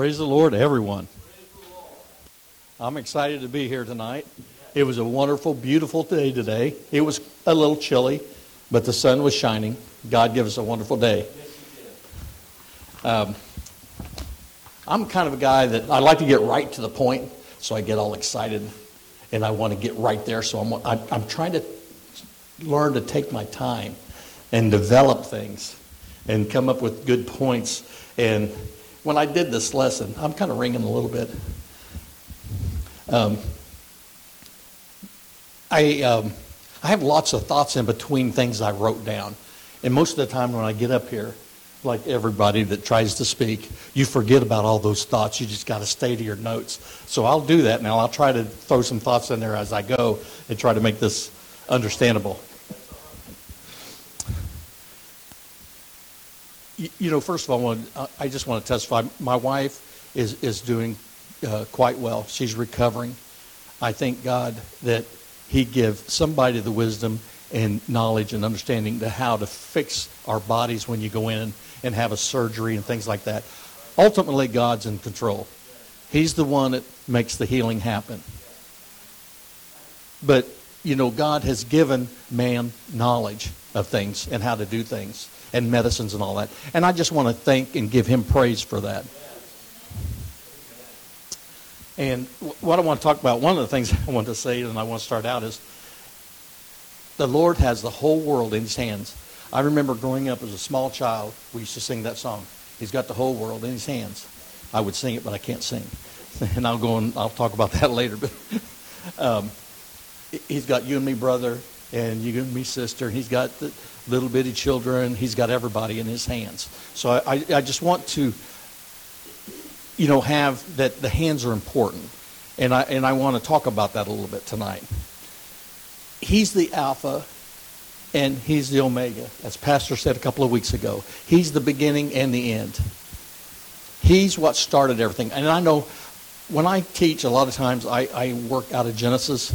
Praise the Lord, everyone. I'm excited to be here tonight. It was a wonderful, beautiful day today. It was a little chilly, but the sun was shining. God give us a wonderful day. Um, I'm kind of a guy that I like to get right to the point, so I get all excited and I want to get right there. So I'm, I'm, I'm trying to learn to take my time and develop things and come up with good points. And when I did this lesson, I'm kind of ringing a little bit. Um, I, um, I have lots of thoughts in between things I wrote down. And most of the time when I get up here, like everybody that tries to speak, you forget about all those thoughts. You just got to stay to your notes. So I'll do that now. I'll try to throw some thoughts in there as I go and try to make this understandable. You know, first of all, I just want to testify. My wife is, is doing uh, quite well. She's recovering. I thank God that He give somebody the wisdom and knowledge and understanding to how to fix our bodies when you go in and have a surgery and things like that. Ultimately, God's in control. He's the one that makes the healing happen. But, you know, God has given man knowledge of things and how to do things and medicines and all that. And I just want to thank and give him praise for that. And what I want to talk about, one of the things I want to say and I want to start out is the Lord has the whole world in his hands. I remember growing up as a small child, we used to sing that song. He's got the whole world in his hands. I would sing it, but I can't sing. And I'll go and I'll talk about that later. But um, he's got you and me, brother, and you and me, sister. He's got the little bitty children. He's got everybody in his hands. So I, I just want to, you know, have that the hands are important. And I, and I want to talk about that a little bit tonight. He's the Alpha and He's the Omega, as Pastor said a couple of weeks ago. He's the beginning and the end. He's what started everything. And I know when I teach, a lot of times I, I work out of Genesis,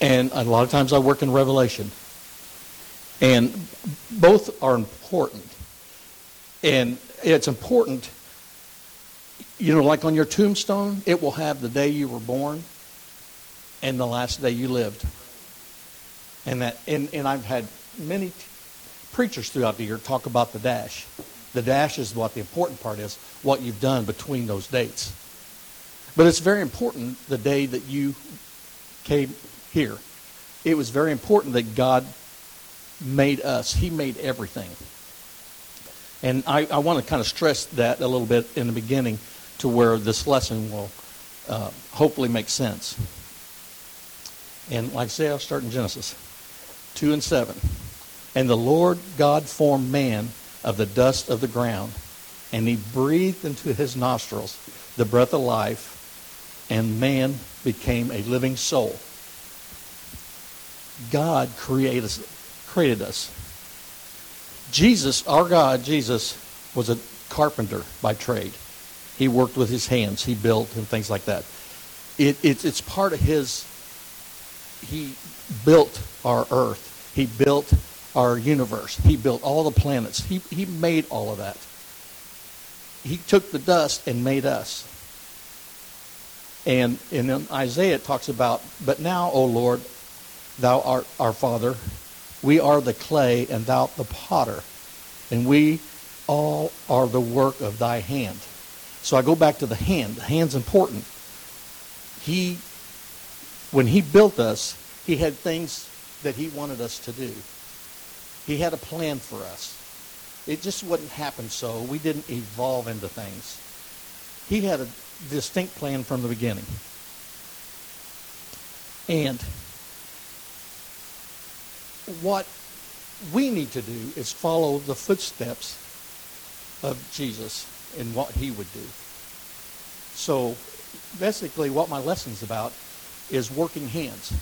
and a lot of times I work in Revelation. And both are important. And it's important, you know, like on your tombstone, it will have the day you were born and the last day you lived. And that and, and I've had many preachers throughout the year talk about the dash. The dash is what the important part is, what you've done between those dates. But it's very important the day that you came here. It was very important that God made us. He made everything. And I, I want to kind of stress that a little bit in the beginning to where this lesson will uh, hopefully make sense. And like I say, I'll start in Genesis 2 and 7. And the Lord God formed man of the dust of the ground, and he breathed into his nostrils the breath of life, and man became a living soul. God created us, created us. Jesus, our God, Jesus, was a carpenter by trade. He worked with his hands. He built and things like that. It, it, it's part of his, he built our earth. He built our universe. He built all the planets. He, he made all of that. He took the dust and made us. And, and in Isaiah it talks about, but now, O Lord, thou art our Father. We are the clay and thou the potter. And we all are the work of thy hand. So I go back to the hand. The hand's important. He, when he built us, he had things that he wanted us to do. He had a plan for us. It just wouldn't happen so. We didn't evolve into things. He had a distinct plan from the beginning. And what we need to do is follow the footsteps of Jesus and what he would do. So basically what my lesson's about is working hands.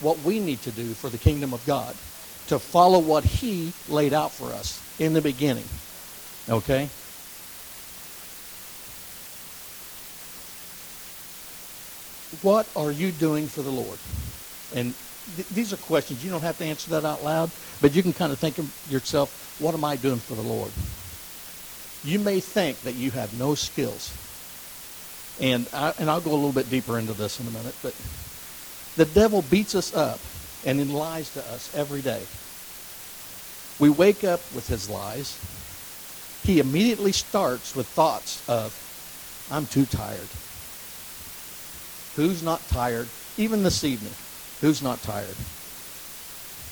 What we need to do for the kingdom of God to follow what he laid out for us in the beginning. Okay? What are you doing for the Lord? And th- these are questions. You don't have to answer that out loud, but you can kind of think of yourself, what am I doing for the Lord? You may think that you have no skills. And, I, and I'll go a little bit deeper into this in a minute, but the devil beats us up and he lies to us every day. We wake up with his lies. He immediately starts with thoughts of, I'm too tired. Who's not tired? Even this evening, who's not tired?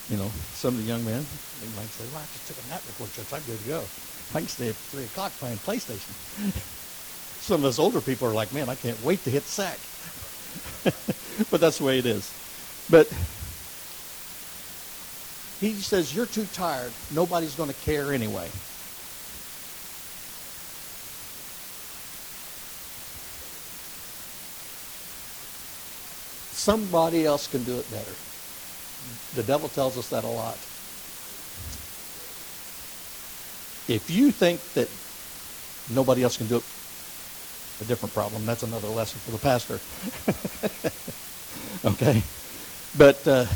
You know, some of the young men, they might say, well, I just took a nap before church. I'm good to go. I can stay up 3 o'clock playing PlayStation. some of us older people are like, man, I can't wait to hit the sack. but that's the way it is. But he says, you're too tired. Nobody's going to care anyway. Somebody else can do it better. The devil tells us that a lot. If you think that nobody else can do it, a different problem. That's another lesson for the pastor. okay? But uh,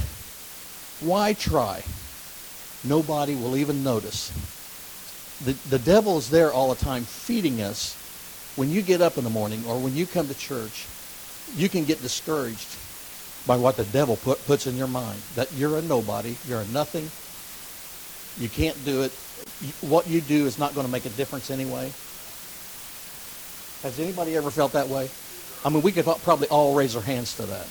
why try? Nobody will even notice. The, the devil is there all the time feeding us. When you get up in the morning or when you come to church, you can get discouraged by what the devil put, puts in your mind. That you're a nobody, you're a nothing, you can't do it. What you do is not going to make a difference anyway. Has anybody ever felt that way? I mean, we could probably all raise our hands to that.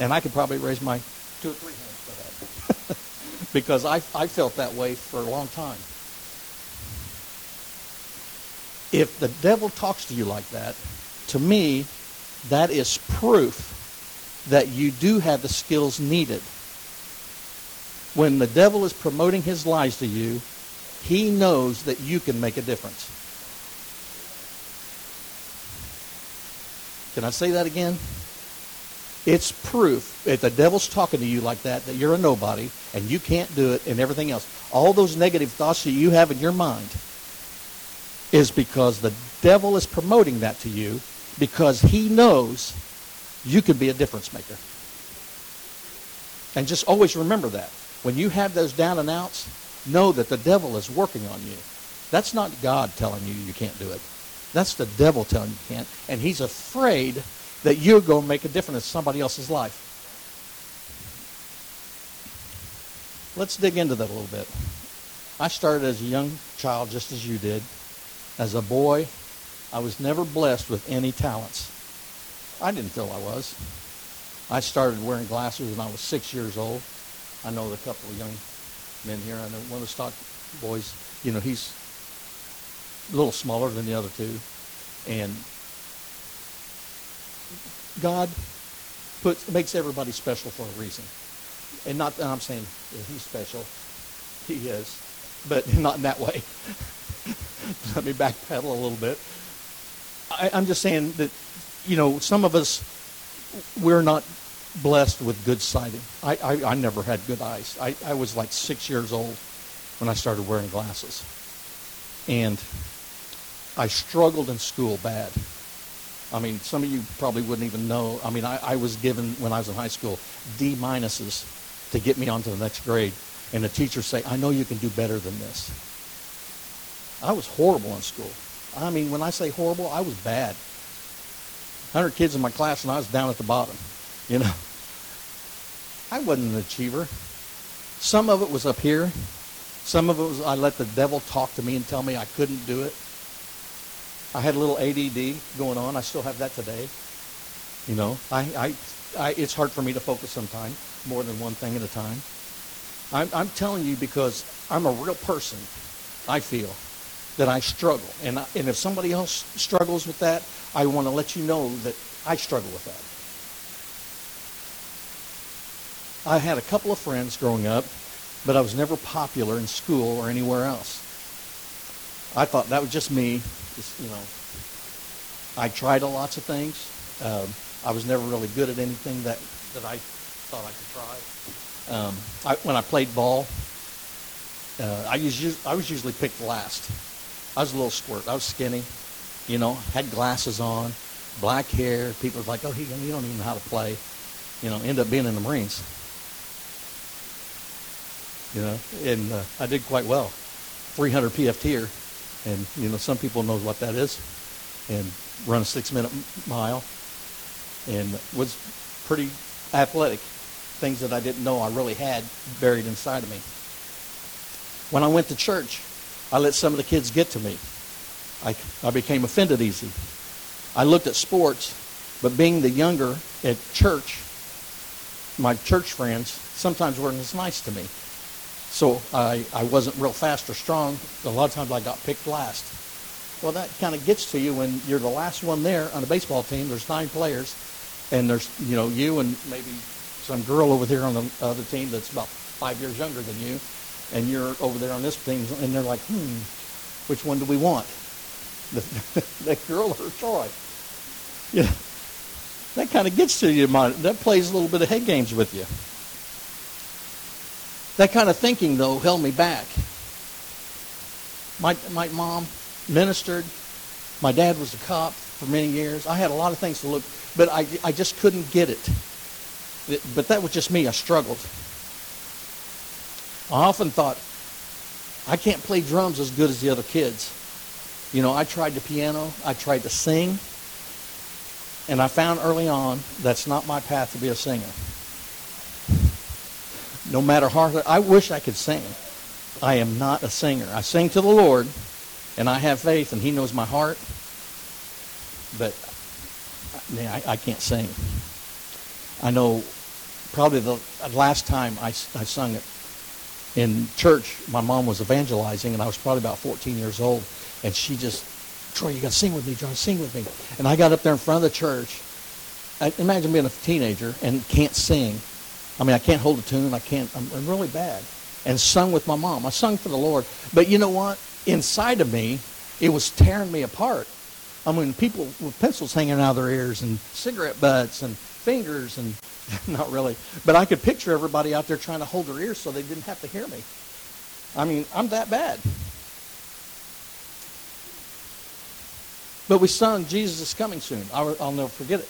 And I could probably raise my two or three hands to that. because I, I felt that way for a long time. If the devil talks to you like that, to me, that is proof that you do have the skills needed. When the devil is promoting his lies to you, he knows that you can make a difference. Can I say that again? It's proof, if the devil's talking to you like that, that you're a nobody and you can't do it and everything else. All those negative thoughts that you have in your mind is because the devil is promoting that to you because he knows you can be a difference maker. And just always remember that. When you have those down and outs, know that the devil is working on you. That's not God telling you you can't do it. That's the devil telling you you can't. And he's afraid that you're going to make a difference in somebody else's life. Let's dig into that a little bit. I started as a young child just as you did. As a boy, I was never blessed with any talents. I didn't feel I was. I started wearing glasses when I was six years old. I know a couple of young men here. I know one of the stock boys, you know, he's a little smaller than the other two. And God puts makes everybody special for a reason. And not that I'm saying he's special. He is. But not in that way. Let me backpedal a little bit. I, I'm just saying that you know, some of us, we're not blessed with good sighting. I, I, I never had good eyes. I, I was like six years old when I started wearing glasses. And I struggled in school bad. I mean, some of you probably wouldn't even know. I mean, I, I was given, when I was in high school, D minuses to get me onto the next grade. And the teachers say, I know you can do better than this. I was horrible in school. I mean, when I say horrible, I was bad. 100 kids in my class and I was down at the bottom. You know, I wasn't an achiever. Some of it was up here. Some of it was I let the devil talk to me and tell me I couldn't do it. I had a little ADD going on. I still have that today. You know, I, I, I it's hard for me to focus sometimes, more than one thing at a time. I'm, I'm telling you because I'm a real person. I feel that I struggle. And, I, and if somebody else struggles with that, I want to let you know that I struggle with that. I had a couple of friends growing up, but I was never popular in school or anywhere else. I thought that was just me. Just, you know, I tried lots of things. Um, I was never really good at anything that, that I thought I could try. Um, I, when I played ball, uh, I, was, I was usually picked last. I was a little squirt. I was skinny, you know, had glasses on, black hair. People were like, oh, he, you don't even know how to play. You know, end up being in the Marines. You know, and uh, I did quite well. 300 PFT And, you know, some people know what that is. And run a six-minute mile. And was pretty athletic. Things that I didn't know I really had buried inside of me. When I went to church, I let some of the kids get to me. I, I became offended easy. I looked at sports, but being the younger at church, my church friends sometimes weren't as nice to me. So I, I wasn't real fast or strong. A lot of times I got picked last. Well, that kind of gets to you when you're the last one there on a baseball team. There's nine players, and there's you know you and maybe some girl over there on the other team that's about five years younger than you, and you're over there on this team, and they're like, hmm, which one do we want? The, the girl or Troy? Yeah, that kind of gets to you. That plays a little bit of head games with you. That kind of thinking, though, held me back. My, my mom ministered. My dad was a cop for many years. I had a lot of things to look, but I, I just couldn't get it. But that was just me. I struggled. I often thought, I can't play drums as good as the other kids. You know, I tried the piano, I tried to sing, and I found early on that's not my path to be a singer no matter how hard I wish I could sing. I am not a singer. I sing to the Lord, and I have faith, and He knows my heart. But man, I, I can't sing. I know probably the last time I, I sung it in church, my mom was evangelizing, and I was probably about 14 years old, and she just, Troy, you got to sing with me, John, sing with me. And I got up there in front of the church. I, imagine being a teenager and can't sing I mean, I can't hold a tune. I can't. I'm, I'm really bad. And sung with my mom. I sung for the Lord. But you know what? Inside of me, it was tearing me apart. I mean, people with pencils hanging out of their ears and cigarette butts and fingers and not really. But I could picture everybody out there trying to hold their ears so they didn't have to hear me. I mean, I'm that bad. But we sung Jesus is coming soon. I'll, I'll never forget it.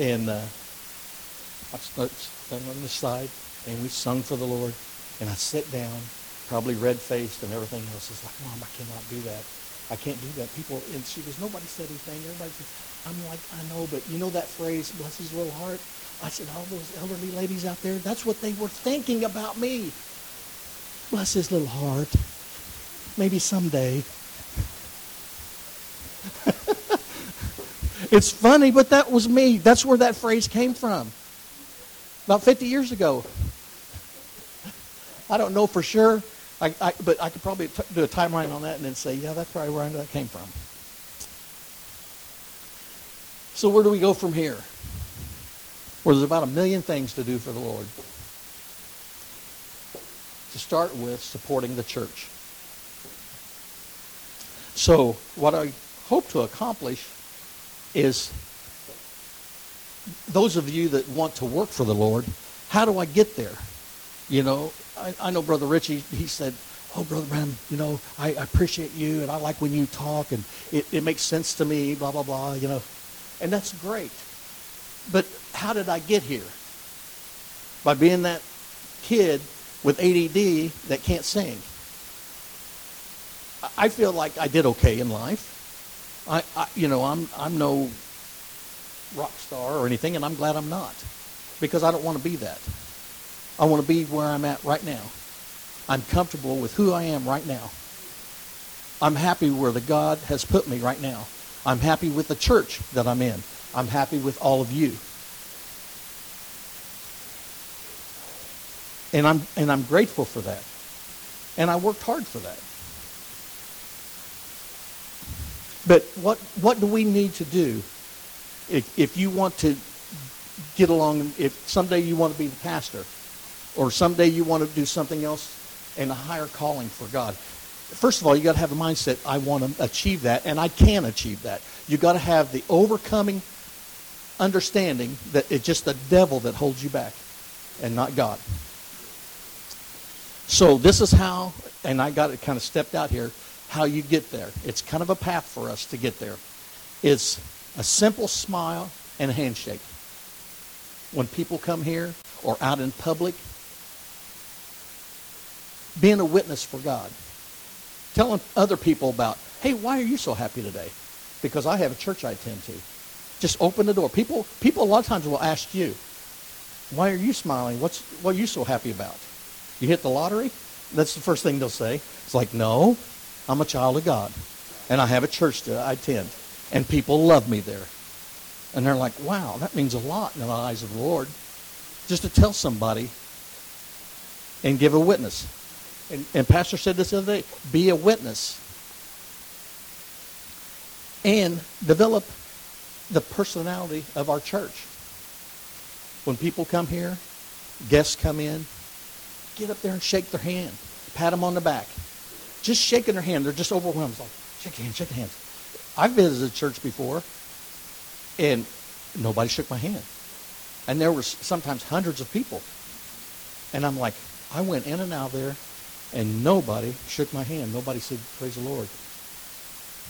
And uh, I stand on the side, and we sung for the Lord. And I sit down, probably red-faced and everything else. It's like, Mom, I cannot do that. I can't do that. People, and she goes, nobody said anything. Everybody said, I'm like, I know, but you know that phrase, bless his little heart? I said, all those elderly ladies out there, that's what they were thinking about me. Bless his little heart. Maybe someday. It's funny, but that was me. That's where that phrase came from. About 50 years ago. I don't know for sure, I, I, but I could probably t- do a timeline on that and then say, yeah, that's probably where I know that came from. So where do we go from here? Well, there's about a million things to do for the Lord. To start with, supporting the church. So what I hope to accomplish is those of you that want to work for the Lord, how do I get there? You know, I, I know Brother Richie, he said, oh, Brother Branham, you know, I, I, appreciate you, and I like when you talk, and it, it makes sense to me, blah, blah, blah, you know. And that's great. But how did I get here? By being that kid with ADD that can't sing. I feel like I did okay in life. I, I, you know, I'm I'm no rock star or anything, and I'm glad I'm not, because I don't want to be that. I want to be where I'm at right now. I'm comfortable with who I am right now. I'm happy where the God has put me right now. I'm happy with the church that I'm in. I'm happy with all of you. And I'm and I'm grateful for that. And I worked hard for that. But what, what do we need to do if, if you want to get along, if someday you want to be the pastor, or someday you want to do something else in a higher calling for God? First of all, you got to have a mindset, I want to achieve that, and I can achieve that. You got to have the overcoming understanding that it's just the devil that holds you back and not God. So this is how, and I got it kind of stepped out here how you get there. It's kind of a path for us to get there. It's a simple smile and a handshake. When people come here or out in public, being a witness for God. Telling other people about, hey, why are you so happy today? Because I have a church I attend to. Just open the door. People, people a lot of times will ask you, why are you smiling? What's, what are you so happy about? You hit the lottery? That's the first thing they'll say. It's like, no, I'm a child of God. And I have a church that I attend. And people love me there. And they're like, wow, that means a lot in the eyes of the Lord. Just to tell somebody and give a witness. And, and Pastor said this the other day be a witness. And develop the personality of our church. When people come here, guests come in, get up there and shake their hand, pat them on the back. Just shaking their hand, they're just overwhelmed. It's like, shake your hand, shake your hand. I've visited a church before, and nobody shook my hand. And there were sometimes hundreds of people. And I'm like, I went in and out there, and nobody shook my hand. Nobody said, praise the Lord.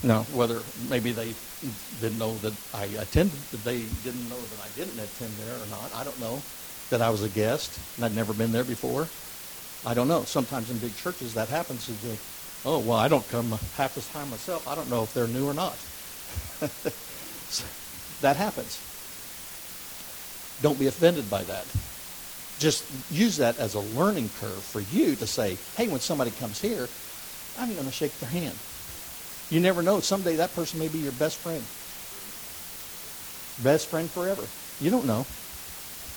Now, whether maybe they didn't know that I attended, that they didn't know that I didn't attend there or not. I don't know that I was a guest and I'd never been there before. I don't know. Sometimes in big churches that happens. Oh, well, I don't come half the time myself. I don't know if they're new or not. that happens. Don't be offended by that. Just use that as a learning curve for you to say, hey, when somebody comes here, I'm going to shake their hand. You never know. Someday that person may be your best friend. Best friend forever. You don't know.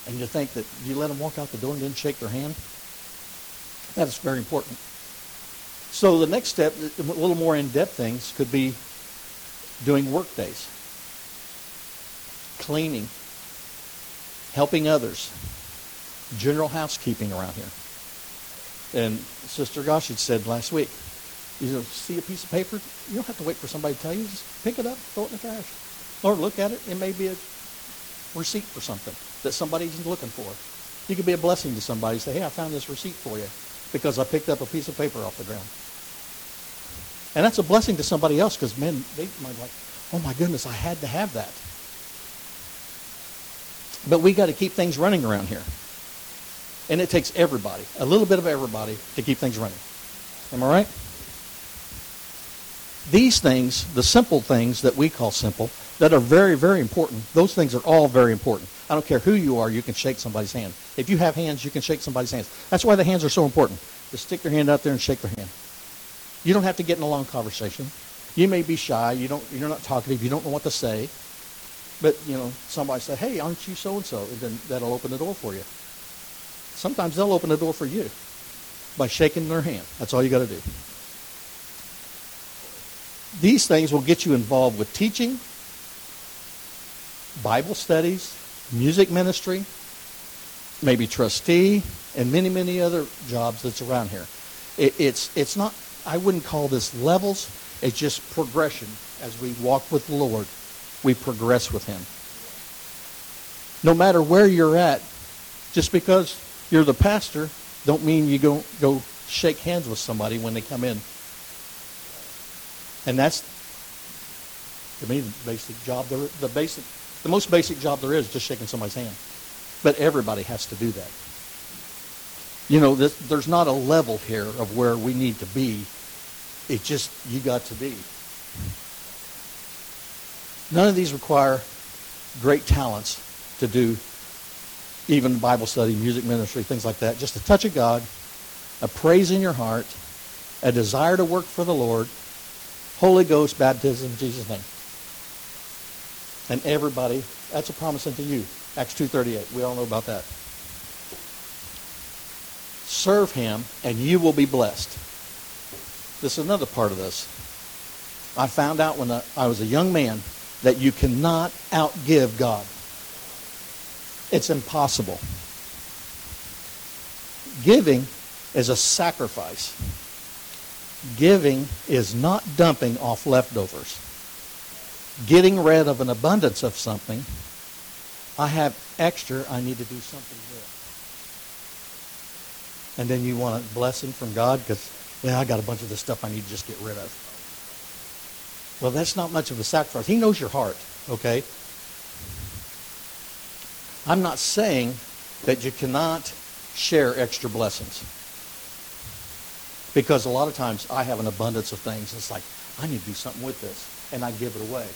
And you think that you let them walk out the door and didn't shake their hand? That is very important. So the next step, a little more in-depth things, could be doing work days, cleaning, helping others, general housekeeping around here. And Sister Gosh had said last week, you see a piece of paper, you don't have to wait for somebody to tell you. Just pick it up, throw it in the trash. Or look at it. It may be a receipt for something that somebody's looking for. You could be a blessing to somebody. Say, hey, I found this receipt for you because I picked up a piece of paper off the ground. And that's a blessing to somebody else because, men, they might be like, oh my goodness, I had to have that. But we got to keep things running around here. And it takes everybody, a little bit of everybody, to keep things running. Am I right? These things, the simple things that we call simple, that are very, very important, those things are all very important. I don't care who you are, you can shake somebody's hand. If you have hands, you can shake somebody's hands. That's why the hands are so important. Just stick your hand out there and shake their hand. You don't have to get in a long conversation. You may be shy, you don't, you're not talkative, you don't know what to say. But, you know, somebody say, hey, aren't you so-and-so? And then that'll open the door for you. Sometimes they'll open the door for you by shaking their hand. That's all you got to do. These things will get you involved with teaching, Bible studies, music ministry, maybe trustee, and many, many other jobs that's around here. It, it's, it's not, I wouldn't call this levels, it's just progression. As we walk with the Lord, we progress with Him. No matter where you're at, just because you're the pastor, don't mean you go, go shake hands with somebody when they come in and that's, to me, the basic job, the, the basic, the most basic job there is just shaking somebody's hand. But everybody has to do that. You know, this, there's not a level here of where we need to be. It just, you got to be. None of these require great talents to do even Bible study, music ministry, things like that. Just a touch of God, a praise in your heart, a desire to work for the Lord, Holy Ghost baptism in Jesus' name. And everybody, that's a promise unto you. Acts 2.38. We all know about that. Serve him, and you will be blessed. This is another part of this. I found out when I was a young man that you cannot outgive God. It's impossible. Giving is a sacrifice. Giving is not dumping off leftovers. Getting rid of an abundance of something, I have extra, I need to do something with. And then you want a blessing from God because, yeah, I got a bunch of this stuff I need to just get rid of. Well, that's not much of a sacrifice. He knows your heart, okay? I'm not saying that you cannot share extra blessings. Because a lot of times I have an abundance of things. It's like, I need to do something with this. And I give it away.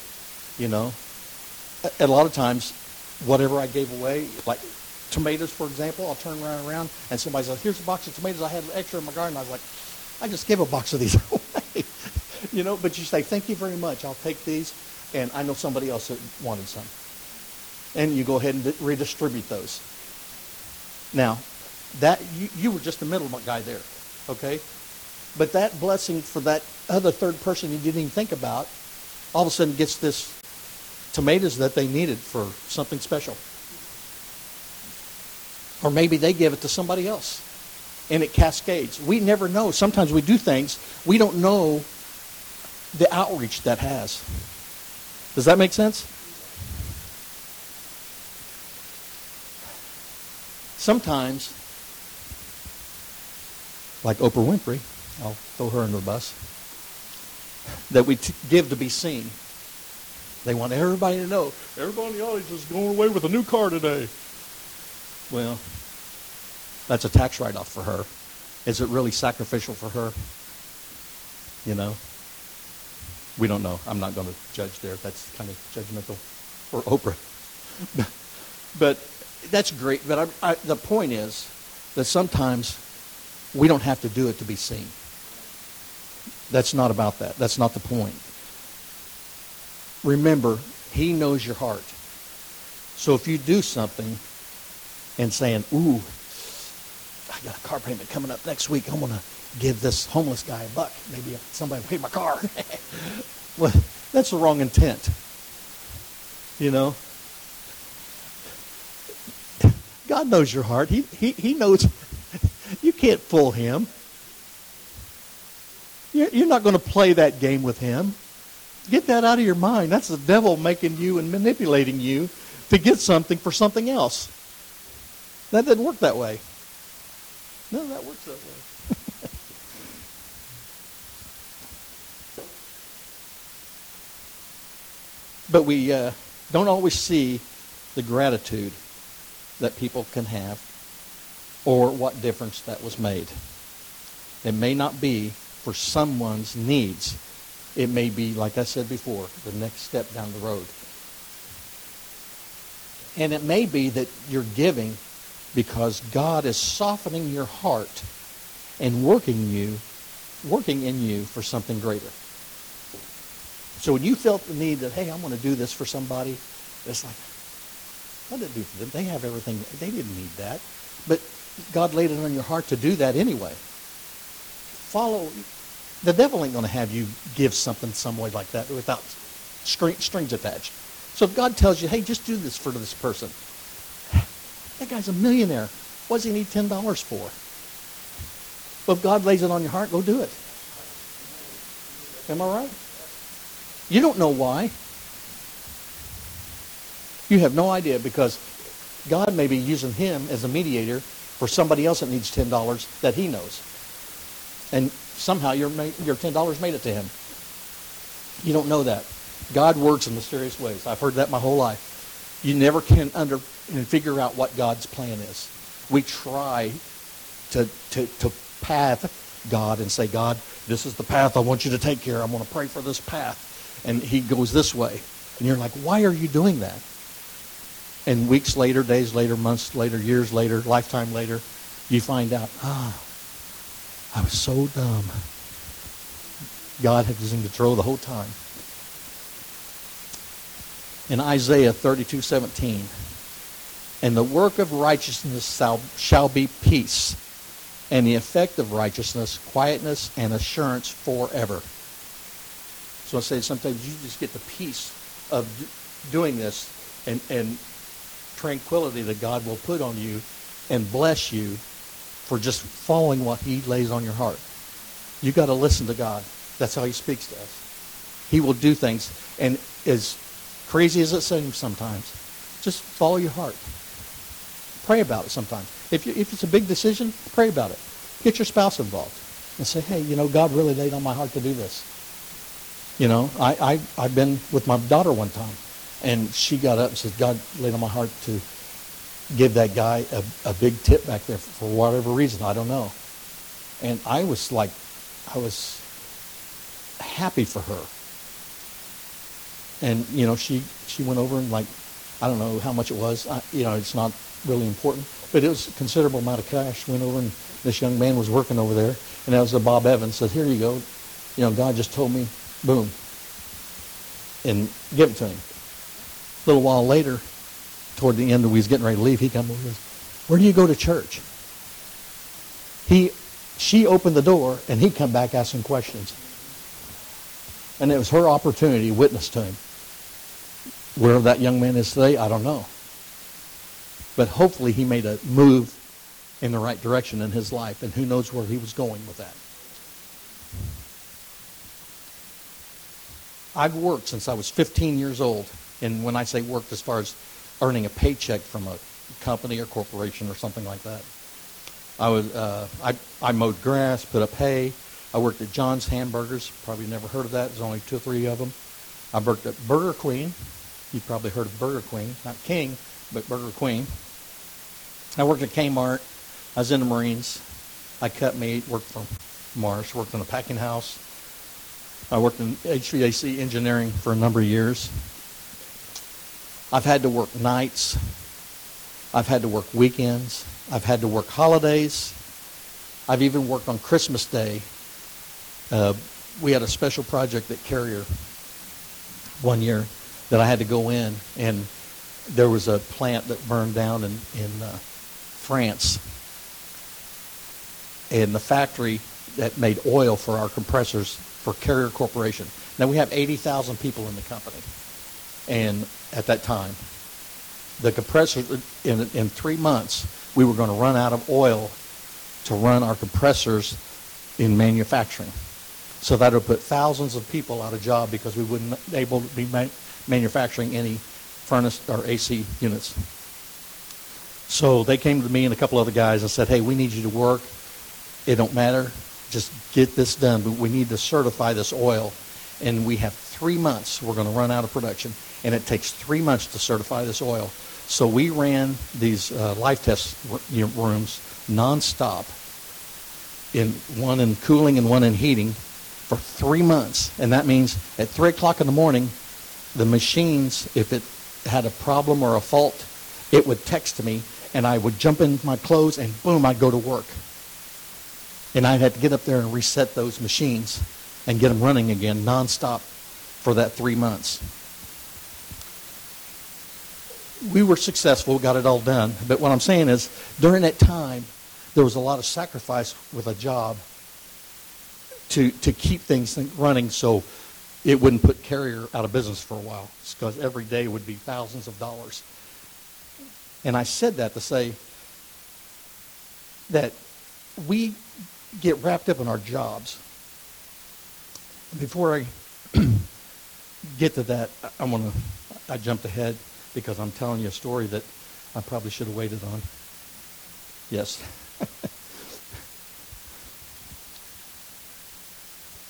You know? A lot of times, whatever I gave away, like tomatoes, for example, I'll turn around and around and somebody says, here's a box of tomatoes I had extra in my garden. I was like, I just gave a box of these away. you know, but you say, thank you very much. I'll take these. And I know somebody else that wanted some. And you go ahead and redistribute those. Now, that you, you were just the middle guy there, okay? But that blessing for that other third person you didn't even think about, all of a sudden gets this tomatoes that they needed for something special. Or maybe they give it to somebody else and it cascades. We never know. Sometimes we do things, we don't know the outreach that has. Does that make sense? Sometimes, like Oprah Winfrey, I'll throw her under the bus, that we t- give to be seen. They want everybody to know, everybody in the audience is going away with a new car today. Well, that's a tax write-off for her. Is it really sacrificial for her? You know? We don't know. I'm not going to judge there. That's kind of judgmental for Oprah. but that's great. But I, I, the point is that sometimes we don't have to do it to be seen. That's not about that. That's not the point. Remember, he knows your heart. So if you do something and saying, ooh, I got a car payment coming up next week. I'm going to give this homeless guy a buck. Maybe somebody will pay my car. well, that's the wrong intent. You know? God knows your heart. He, he, he knows you can't fool him. You're, you're not going to play that game with him. Get that out of your mind. That's the devil making you and manipulating you to get something for something else. That doesn't work that way. No, that works that way. but we uh, don't always see the gratitude that people can have or what difference that was made. It may not be for someone's needs. It may be, like I said before, the next step down the road. And it may be that you're giving because God is softening your heart and working you, working in you for something greater. So when you felt the need that, hey, I'm going to do this for somebody, it's like, what did it do for them? They have everything. They didn't need that. But God laid it on your heart to do that anyway. Follow. The devil ain't going to have you give something some way like that without strings attached. So if God tells you, hey, just do this for this person, that guy's a millionaire. What does he need $10 for? Well, if God lays it on your heart, go do it. Am I right? You don't know why. You have no idea because God may be using him as a mediator for somebody else that needs $10 that he knows. And somehow your, your $10 made it to him. You don't know that. God works in mysterious ways. I've heard that my whole life. You never can under and figure out what God's plan is. We try to, to, to path God and say, God, this is the path I want you to take here. I'm going to pray for this path. And he goes this way. And you're like, why are you doing that? And weeks later, days later, months later, years later, lifetime later, you find out, ah, I was so dumb. God had was in control the whole time. In Isaiah 32, 17, and the work of righteousness shall be peace, and the effect of righteousness, quietness, and assurance forever. So I say sometimes you just get the peace of doing this and, and tranquility that God will put on you and bless you for just following what he lays on your heart. You've got to listen to God. That's how he speaks to us. He will do things. And as crazy as it seems sometimes, just follow your heart. Pray about it sometimes. If, you, if it's a big decision, pray about it. Get your spouse involved and say, hey, you know, God really laid on my heart to do this. You know, I, I, I've been with my daughter one time. And she got up and said, God laid on my heart to give that guy a, a big tip back there for whatever reason. I don't know. And I was like I was happy for her. And you know, she she went over and like, I don't know how much it was. I, you know, it's not really important, but it was a considerable amount of cash. Went over and this young man was working over there, and that was a Bob Evans. Said, "Here you go. You know, God just told me, boom, and give it to him." A little while later, toward the end, we was getting ready to leave, he come over and goes, "Where do you go to church?" He, she opened the door, and he come back asking questions. And it was her opportunity to witness to him. Where that young man is today, I don't know. But hopefully he made a move in the right direction in his life, and who knows where he was going with that. I've worked since I was 15 years old, and when I say worked as far as earning a paycheck from a company or corporation or something like that. I was uh, I, I mowed grass, put up hay. I worked at John's Hamburgers. Probably never heard of that. There's only two or three of them. I worked at Burger Queen. You probably heard of Burger Queen, not King, but Burger Queen. I worked at Kmart. I was in the Marines. I cut meat, worked for Marsh, worked in a packing house. I worked in HVAC engineering for a number of years. I've had to work nights. I've had to work weekends. I've had to work holidays. I've even worked on Christmas Day. Uh, we had a special project at Carrier one year that I had to go in, and there was a plant that burned down in, in uh, France. And the factory that made oil for our compressors for Carrier Corporation. Now we have 80,000 people in the company. And at that time, the compressor, in, in three months, we were going to run out of oil to run our compressors in manufacturing. So that would put thousands of people out of job because we wouldn't able to be ma- manufacturing any furnace or AC units. So they came to me and a couple other guys and said, hey, we need you to work. It don't matter. Just get this done. But we need to certify this oil. And we have three months. We're going to run out of production. And it takes three months to certify this oil. So we ran these uh, life test rooms nonstop, in one in cooling and one in heating, for three months. And that means at 3 o'clock in the morning, the machines, if it had a problem or a fault, it would text me and I would jump in my clothes and boom, I'd go to work. And I had to get up there and reset those machines and get them running again nonstop for that three months. We were successful, got it all done. But what I'm saying is, during that time, there was a lot of sacrifice with a job to, to keep things running so it wouldn't put Carrier out of business for a while because every day would be thousands of dollars. And I said that to say that we get wrapped up in our jobs. Before I get to that, I want to, I jumped ahead because I'm telling you a story that I probably should have waited on. Yes.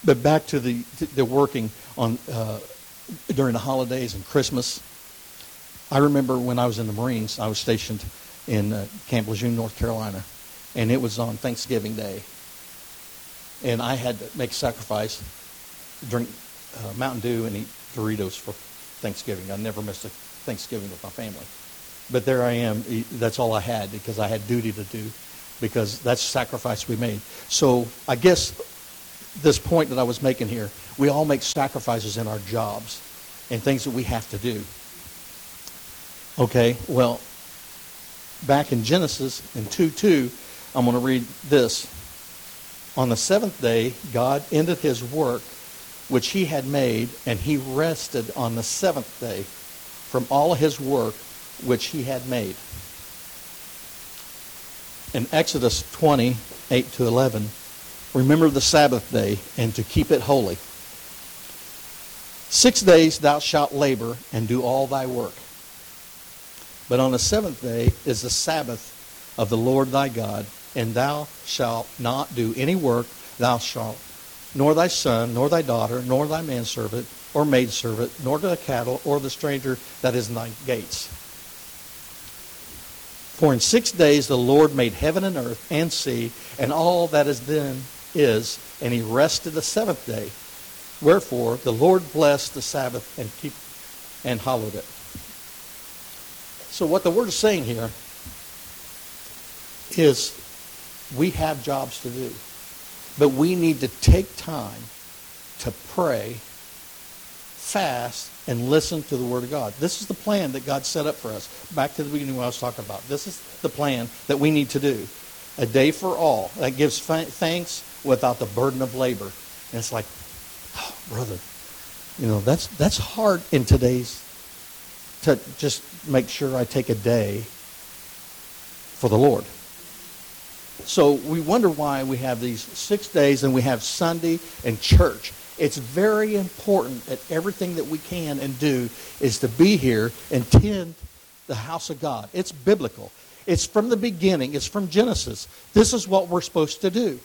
but back to the, the working on uh, during the holidays and Christmas. I remember when I was in the Marines, I was stationed in uh, Camp Lejeune, North Carolina, and it was on Thanksgiving Day. And I had to make sacrifice, drink uh, Mountain Dew, and eat Doritos for Thanksgiving. I never missed a Thanksgiving with my family. But there I am. That's all I had because I had duty to do because that's sacrifice we made. So I guess this point that I was making here, we all make sacrifices in our jobs and things that we have to do. Okay, well, back in Genesis in 2 2, I'm going to read this. On the seventh day, God ended his work which he had made, and he rested on the seventh day from all his work which he had made. In Exodus 20, 8 to 11, remember the Sabbath day and to keep it holy. Six days thou shalt labor and do all thy work. But on the seventh day is the Sabbath of the Lord thy God, and thou shalt not do any work, thou shalt, nor thy son, nor thy daughter, nor thy manservant, or maidservant, nor the cattle, or the stranger that is in thy gates. For in six days the Lord made heaven and earth and sea, and all that is then is, and he rested the seventh day. Wherefore the Lord blessed the Sabbath and keep and hallowed it. So what the word is saying here is we have jobs to do. But we need to take time to pray, fast, and listen to the Word of God. This is the plan that God set up for us. Back to the beginning what I was talking about. This is the plan that we need to do. A day for all that gives thanks without the burden of labor. And it's like, oh, brother, you know, that's, that's hard in today's, to just make sure I take a day for the Lord. So we wonder why we have these six days and we have Sunday and church. It's very important that everything that we can and do is to be here and tend the house of God. It's biblical. It's from the beginning. It's from Genesis. This is what we're supposed to do.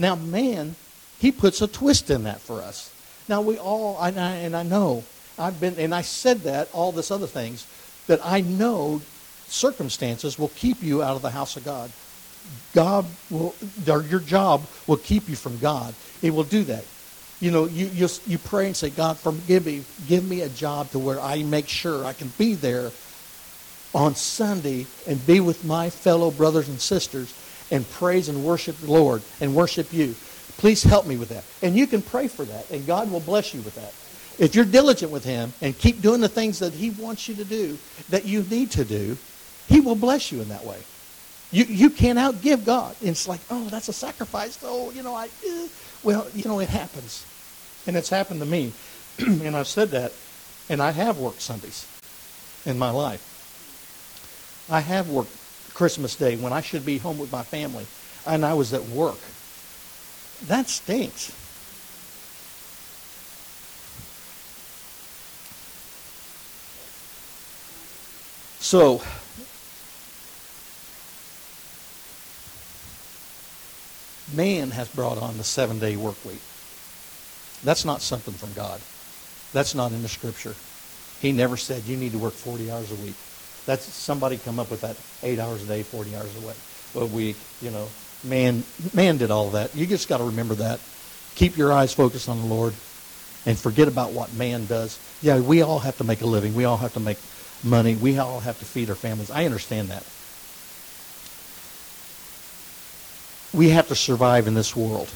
Now, man, he puts a twist in that for us. Now, we all, and I, and I know, I've been, and I said that, all this other things, that I know circumstances will keep you out of the house of God. God will, or your job will keep you from God. It will do that. You know, you, you, you pray and say, God, forgive me. Give me a job to where I make sure I can be there on Sunday and be with my fellow brothers and sisters and praise and worship the Lord and worship you. Please help me with that. And you can pray for that, and God will bless you with that. If you're diligent with Him and keep doing the things that He wants you to do, that you need to do, He will bless you in that way. You, you can't outgive God. And it's like, oh, that's a sacrifice. Oh, you know, I, eh. well, you know, it happens. And it's happened to me. and I've said that. And I have worked Sundays in my life. I have worked Christmas Day when I should be home with my family. And I was at work. That stinks. So, man has brought on the seven day work week. That's not something from God. That's not in the scripture. He never said you need to work 40 hours a week. That's somebody come up with that eight hours a day, 40 hours a week. A week, you know, man, man did all that. You just got to remember that. Keep your eyes focused on the Lord, and forget about what man does. Yeah, we all have to make a living. We all have to make money. We all have to feed our families. I understand that. we have to survive in this world.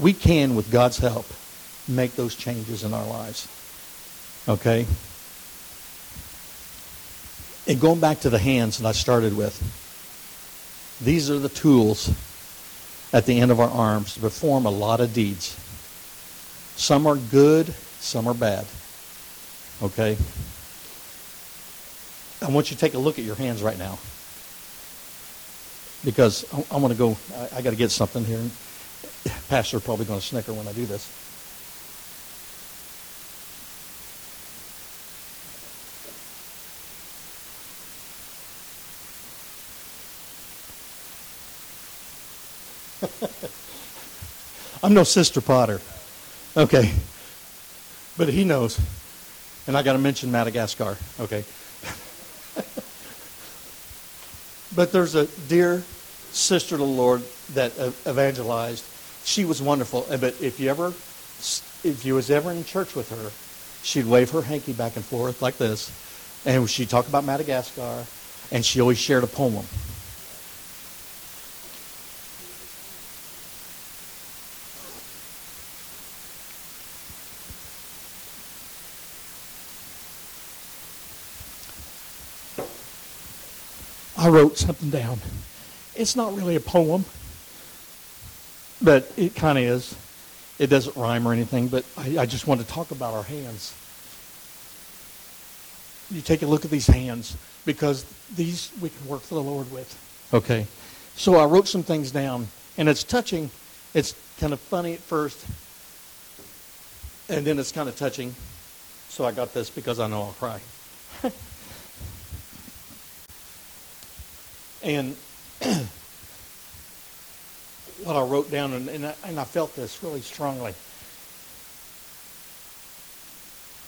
We can, with God's help, make those changes in our lives. Okay? And going back to the hands that I started with, these are the tools at the end of our arms to perform a lot of deeds. Some are good, some are bad. Okay? I want you to take a look at your hands right now because I, I want to go. I, I got to get something here. Pastor probably going to snicker when I do this. I'm no Sister Potter. Okay. But he knows. And I got to mention Madagascar. Okay. But there's a dear sister of the Lord that evangelized. She was wonderful. But if you ever, if you was ever in church with her, she'd wave her hanky back and forth like this, and she'd talk about Madagascar, and she always shared a poem. I wrote something down. It's not really a poem, but it kind of is. It doesn't rhyme or anything, but I, I just want to talk about our hands. You take a look at these hands because these we can work for the Lord with. Okay. So I wrote some things down, and it's touching. It's kind of funny at first, and then it's kind of touching. So I got this because I know I'll cry. And what I wrote down, and, and, I, and I felt this really strongly,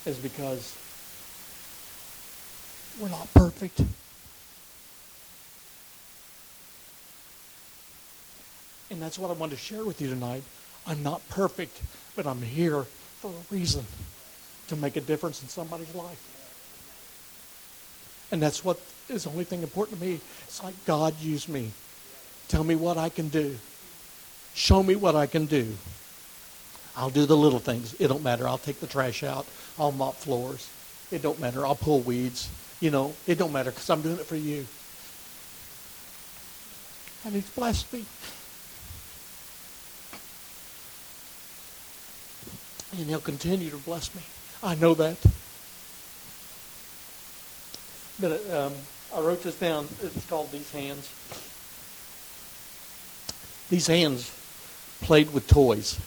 is because we're not perfect. And that's what I wanted to share with you tonight. I'm not perfect, but I'm here for a reason to make a difference in somebody's life. And that's what is the only thing important to me. It's like God use me. Tell me what I can do. Show me what I can do. I'll do the little things. It don't matter. I'll take the trash out. I'll mop floors. It don't matter. I'll pull weeds. You know, it don't matter because I'm doing it for you. And he's blessed me. And he'll continue to bless me. I know that. But um, I wrote this down. It's called These Hands. These hands played with toys.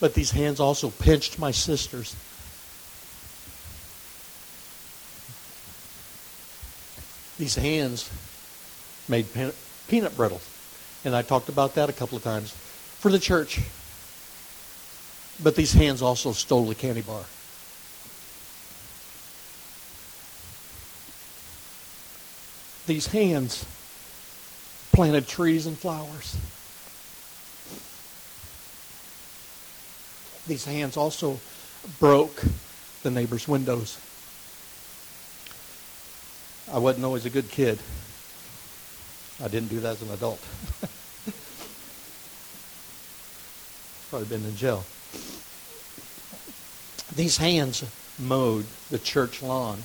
But these hands also pinched my sisters. These hands made peanut brittle. And I talked about that a couple of times for the church. But these hands also stole the candy bar. These hands planted trees and flowers. These hands also broke the neighbor's windows. I wasn't always a good kid. I didn't do that as an adult. Probably been in jail. These hands mowed the church lawn.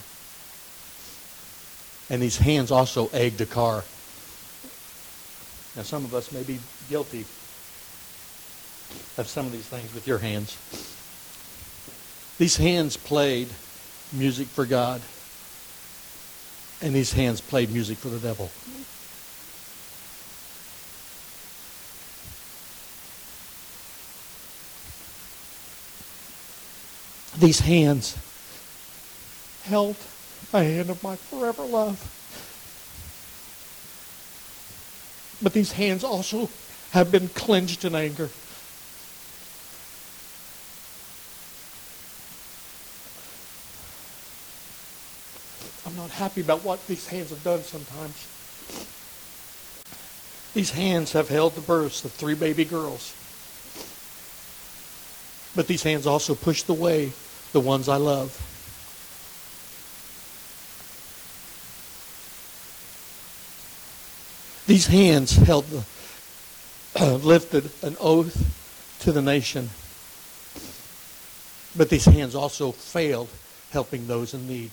And these hands also egged a car. Now, some of us may be guilty of some of these things with your hands. These hands played music for God, and these hands played music for the devil. These hands held a hand of my forever love. But these hands also have been clenched in anger. I'm not happy about what these hands have done sometimes. These hands have held the births of three baby girls. But these hands also pushed away the ones I love. These hands held the, uh, lifted an oath to the nation. But these hands also failed helping those in need.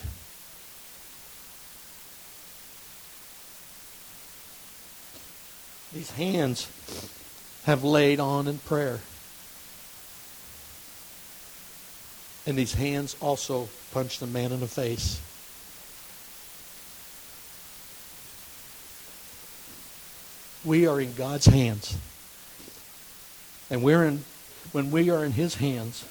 These hands have laid on in prayer. And these hands also punched the man in the face. We are in God's hands. And we're in when we are in his hands,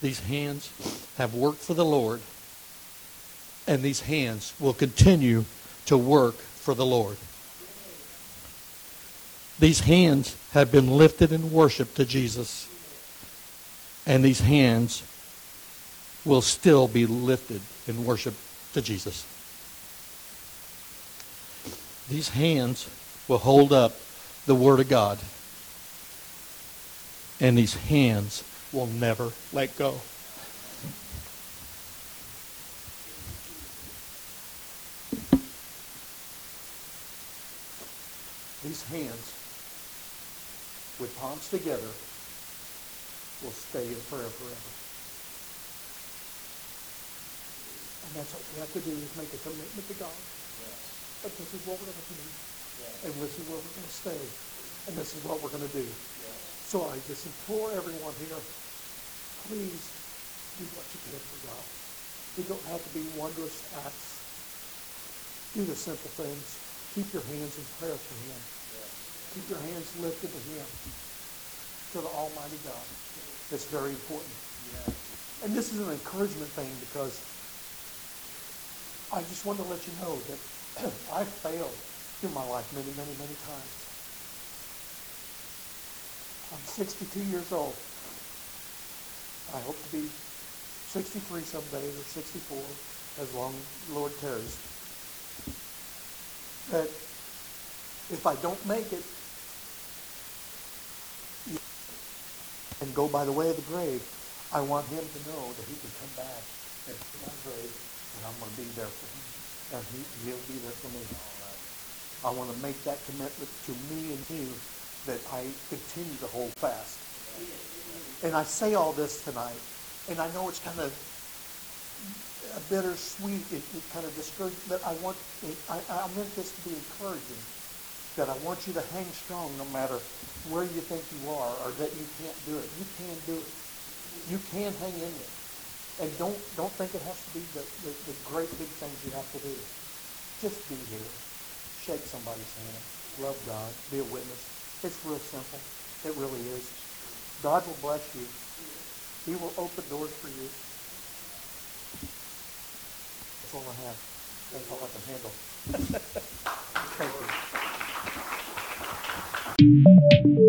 these hands have worked for the Lord, and these hands will continue to work for the Lord. These hands have been lifted in worship to Jesus, and these hands will still be lifted in worship to Jesus. These hands will hold up the Word of God, and these hands will never let go. These hands, with palms together, will stay in prayer forever. And that's what we have to do is make a commitment to God. But this is what we're going to do. Yes. And this is where we're going to stay. And this is what we're going to do. Yes. So I just implore everyone here, please do what you can for God. You don't have to be wondrous acts. Do the simple things. Keep your hands in prayer for him. Keep your hands lifted to Him, to the Almighty God. It's very important. And this is an encouragement thing because I just want to let you know that I've failed through my life many, many, many times. I'm 62 years old. I hope to be 63 someday or 64 as long as Lord tarries. that if I don't make it and go by the way of the grave, I want him to know that he can come back and my grave and I'm going to be there for him. And he, he'll be there for me. I want to make that commitment to me and you that I continue to hold fast. And I say all this tonight, and I know it's kind of a bittersweet, it, it kind of discouraging, but I want, I, I meant this to be encouraging, that I want you to hang strong no matter where you think you are or that you can't do it. You can do it. You can hang in there. And don't, don't think it has to be the, the, the great big things you have to do. Just be here. Shake somebody's hand. Love God. Be a witness. It's real simple. It really is. God will bless you. He will open doors for you. That's all I have. That's all I can handle. Thank you.